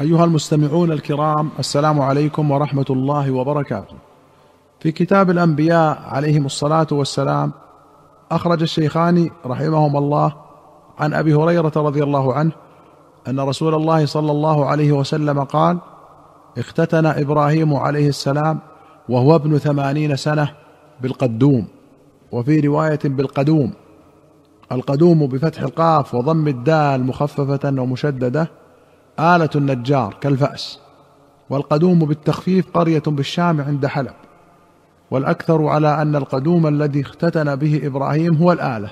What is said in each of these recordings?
أيها المستمعون الكرام السلام عليكم ورحمة الله وبركاته. في كتاب الأنبياء عليهم الصلاة والسلام أخرج الشيخان رحمهما الله عن أبي هريرة رضي الله عنه أن رسول الله صلى الله عليه وسلم قال اختتن إبراهيم عليه السلام وهو ابن ثمانين سنة بالقدوم وفي رواية بالقدوم القدوم بفتح القاف وضم الدال مخففة ومشددة آلة النجار كالفأس والقدوم بالتخفيف قرية بالشام عند حلب. والأكثر على أن القدوم الذي اختتن به إبراهيم هو الآلة.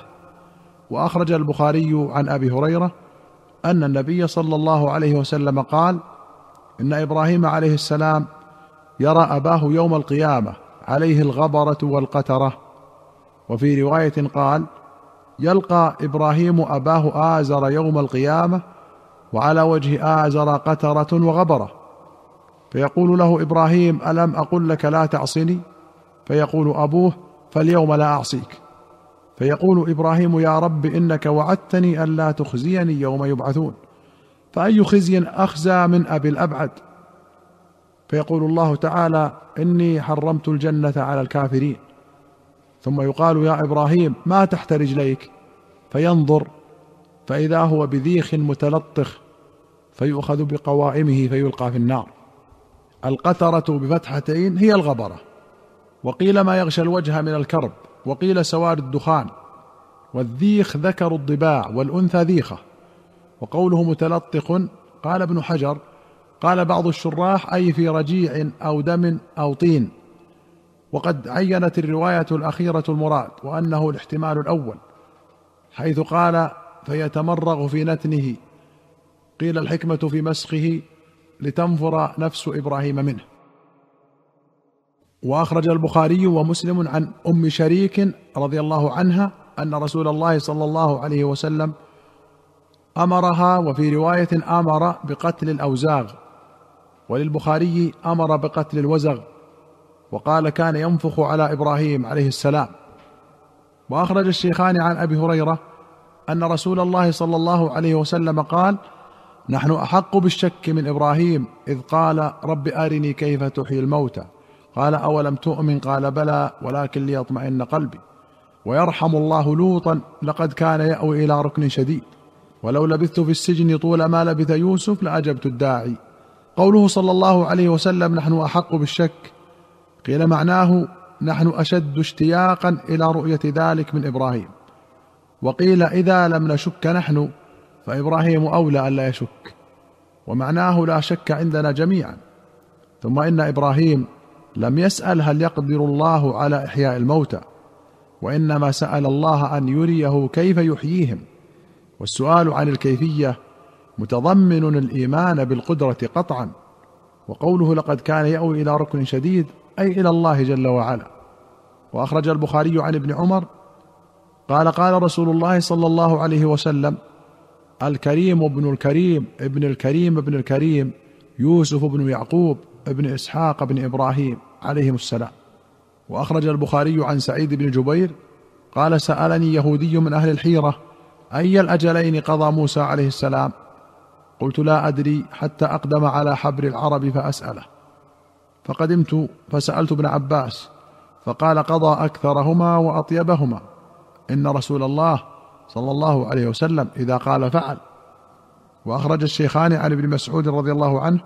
وأخرج البخاري عن أبي هريرة أن النبي صلى الله عليه وسلم قال إن إبراهيم عليه السلام يرى أباه يوم القيامة عليه الغبرة والقترة. وفي رواية قال يلقى إبراهيم أباه آزر يوم القيامة وعلى وجه آزر قترة وغبرة. فيقول له إبراهيم ألم أقل لك لا تعصني؟ فيقول أبوه فاليوم لا أعصيك. فيقول إبراهيم يا رب إنك وعدتني ألا تخزيني يوم يبعثون. فأي خزي أخزى من أبي الأبعد؟ فيقول الله تعالى إني حرمت الجنة على الكافرين. ثم يقال يا إبراهيم ما تحت رجليك؟ فينظر فإذا هو بذيخ متلطخ فيؤخذ بقوائمه فيلقى في النار. القترة بفتحتين هي الغبرة. وقيل ما يغشى الوجه من الكرب وقيل سواد الدخان. والذيخ ذكر الضباع والأنثى ذيخة. وقوله متلطخ قال ابن حجر قال بعض الشراح أي في رجيع أو دم أو طين. وقد عينت الرواية الأخيرة المراد وأنه الاحتمال الأول حيث قال فيتمرغ في نتنه. قيل الحكمة في مسخه لتنفر نفس إبراهيم منه. وأخرج البخاري ومسلم عن أم شريك رضي الله عنها أن رسول الله صلى الله عليه وسلم أمرها وفي رواية أمر بقتل الأوزاغ. وللبخاري أمر بقتل الوزغ. وقال كان ينفخ على إبراهيم عليه السلام. وأخرج الشيخان عن أبي هريرة أن رسول الله صلى الله عليه وسلم قال نحن أحق بالشك من إبراهيم إذ قال رب أرني كيف تحيي الموتى. قال أولم تؤمن؟ قال بلى ولكن ليطمئن قلبي. ويرحم الله لوطا لقد كان يأوي إلى ركن شديد. ولو لبثت في السجن طول ما لبث يوسف لأجبت الداعي. قوله صلى الله عليه وسلم نحن أحق بالشك. قيل معناه نحن أشد اشتياقا إلى رؤية ذلك من إبراهيم. وقيل إذا لم نشك نحن فإبراهيم أولى الا يشك ومعناه لا شك عندنا جميعا. ثم إن إبراهيم لم يسأل هل يقدر الله على إحياء الموتى وإنما سأل الله أن يريه كيف يحييهم. والسؤال عن الكيفية متضمن الإيمان بالقدرة قطعا وقوله لقد كان يأوي إلى ركن شديد أي إلى الله جل وعلا. وأخرج البخاري عن ابن عمر قال قال رسول الله صلى الله عليه وسلم الكريم ابن الكريم ابن الكريم ابن الكريم يوسف بن يعقوب ابن إسحاق بن إبراهيم عليهم السلام. وأخرج البخاري عن سعيد بن جبير قال سألني يهودي من أهل الحيرة أي الأجلين قضى موسى عليه السلام؟ قلت لا أدري حتى أقدم على حبر العرب فأسأله. فقدمت فسألت ابن عباس فقال قضى أكثرهما وأطيبهما. إن رسول الله صلى الله عليه وسلم إذا قال فعل. وأخرج الشيخان عن ابن مسعود رضي الله عنه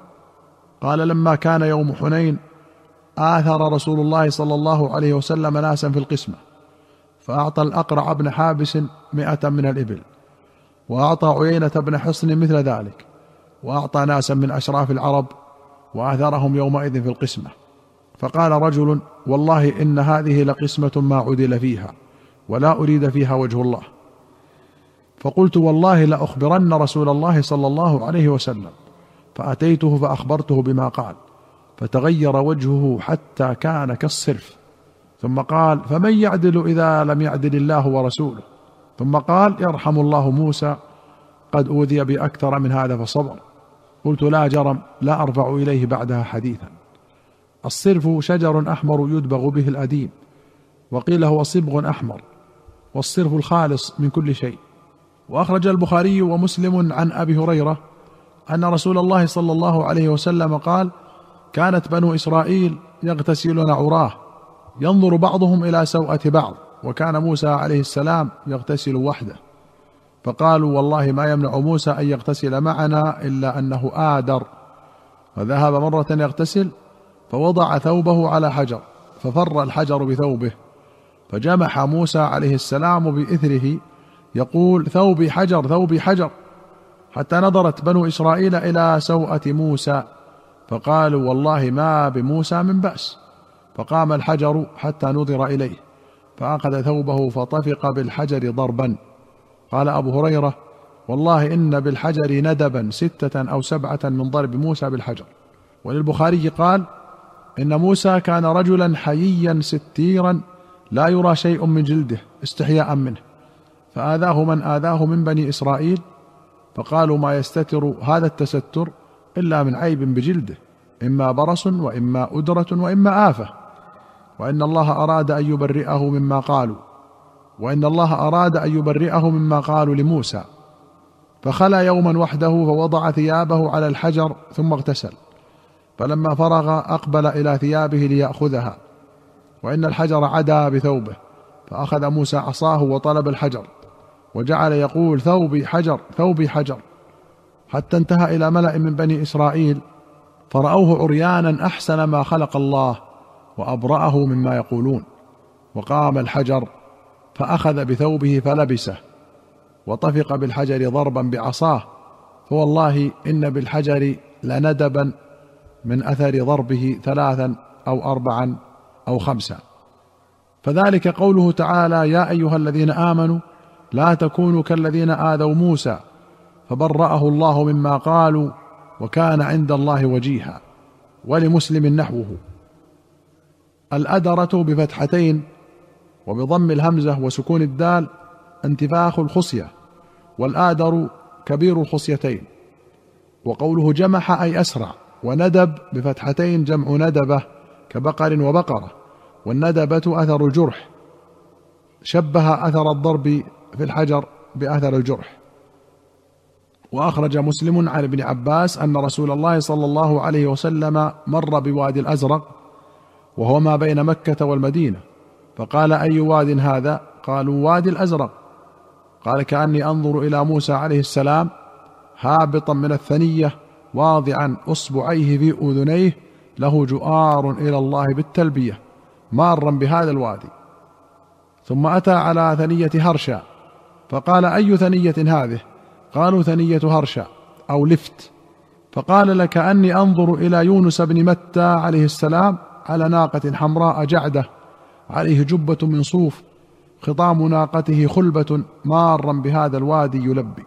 قال لما كان يوم حنين آثر رسول الله صلى الله عليه وسلم ناسا في القسمة فأعطى الأقرع بن حابس مئة من الإبل وأعطى عيينة بن حصن مثل ذلك وأعطى ناسا من أشراف العرب وآثرهم يومئذ في القسمة. فقال رجل والله إن هذه لقسمة ما عدل فيها. ولا أريد فيها وجه الله. فقلت والله لأخبرن رسول الله صلى الله عليه وسلم. فأتيته فأخبرته بما قال. فتغير وجهه حتى كان كالصرف. ثم قال فمن يعدل إذا لم يعدل الله ورسوله؟ ثم قال يرحم الله موسى قد أوذي بأكثر من هذا فصبر. قلت لا جرم لا أرفع إليه بعدها حديثا. الصرف شجر أحمر يدبغ به الأديم. وقيل هو صبغ أحمر. والصرف الخالص من كل شيء. وأخرج البخاري ومسلم عن أبي هريرة أن رسول الله صلى الله عليه وسلم قال كانت بنو إسرائيل يغتسلون عراه ينظر بعضهم إلى سوءة بعض وكان موسى عليه السلام يغتسل وحده. فقالوا والله ما يمنع موسى أن يغتسل معنا إلا أنه آدر. فذهب مرة يغتسل فوضع ثوبه على حجر ففر الحجر بثوبه فجمح موسى عليه السلام بإثره يقول ثوبي حجر ثوبي حجر. حتى نظرت بنو إسرائيل إلى سوءة موسى فقالوا والله ما بموسى من بأس. فقام الحجر حتى نظر إليه فأخذ ثوبه فطفق بالحجر ضربا. قال أبو هريرة والله إن بالحجر ندبا ستة أو سبعة من ضرب موسى بالحجر. وللبخاري قال إن موسى كان رجلا حييا ستيرا لا يرى شيء من جلده استحياء منه. فآذاه من آذاه من بني إسرائيل فقالوا ما يستتر هذا التستر إلا من عيب بجلده إما برص وإما أدرة وإما آفة. وإن الله أراد أن يبرئه مما قالوا وإن الله أراد أن يبرئه مما قالوا لموسى. فخلا يوما وحده فوضع ثيابه على الحجر ثم اغتسل. فلما فرغ أقبل إلى ثيابه ليأخذها. وإن الحجر عدا بثوبه فأخذ موسى عصاه وطلب الحجر وجعل يقول ثوبي حجر ثوبي حجر. حتى انتهى إلى ملأ من بني إسرائيل فرأوه عريانا أحسن ما خلق الله وأبرأه مما يقولون. وقام الحجر فأخذ بثوبه فلبسه وطفق بالحجر ضربا بعصاه. فوالله إن بالحجر لندبا من أثر ضربه ثلاثا أو اربعا. أو خمسا فذلك قوله تعالى يا أيها الذين آمنوا لا تكونوا كالذين آذوا موسى فبرأه الله مما قالوا وكان عند الله وجيها ولمسلم نحوه. الأدرة بفتحتين وبضم الهمزة وسكون الدال انتفاخ الخصية والآدر كبير الخصيتين. وقوله جمح أي أسرع وندب بفتحتين جمع ندبة كبقر وبقرة والندبة أثر الجرح شبه أثر الضرب في الحجر بأثر الجرح. وأخرج مسلم عن ابن عباس أن رسول الله صلى الله عليه وسلم مر بوادي الأزرق وهو ما بين مكة والمدينة. فقال أي واد هذا؟ قالوا وادي الأزرق. قال كأني أنظر إلى موسى عليه السلام هابطا من الثنية واضعا أصبعيه في أذنيه له جؤار إلى الله بالتلبية مارا بهذا الوادي. ثم أتى على ثنية هرشا فقال أي ثنية هذه؟ قالوا ثنية هرشا أو لفت. فقال لكاني أنظر إلى يونس بن متى عليه السلام على ناقة حمراء جعدة عليه جبة من صوف خطام ناقته خلبة مارا بهذا الوادي يلبي.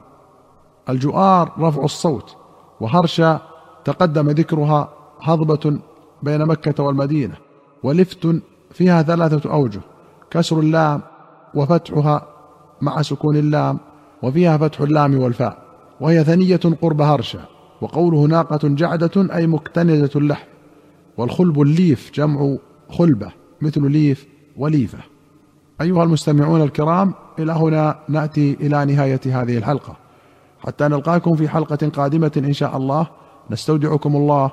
الجؤار رفع الصوت وهرشا تقدم ذكرها هضبة بين مكة والمدينة ولفت فيها ثلاثة أوجه كسر اللام وفتحها مع سكون اللام وفيها فتح اللام والفاء وهي ثنية قرب هرشا وقوله ناقة جعدة أي مكتنزة اللحم والخلب الليف جمع خلبة مثل ليف وليفة. أيها المستمعون الكرام إلى هنا نأتي إلى نهاية هذه الحلقة. حتى نلقاكم في حلقة قادمة إن شاء الله. نستودعكم الله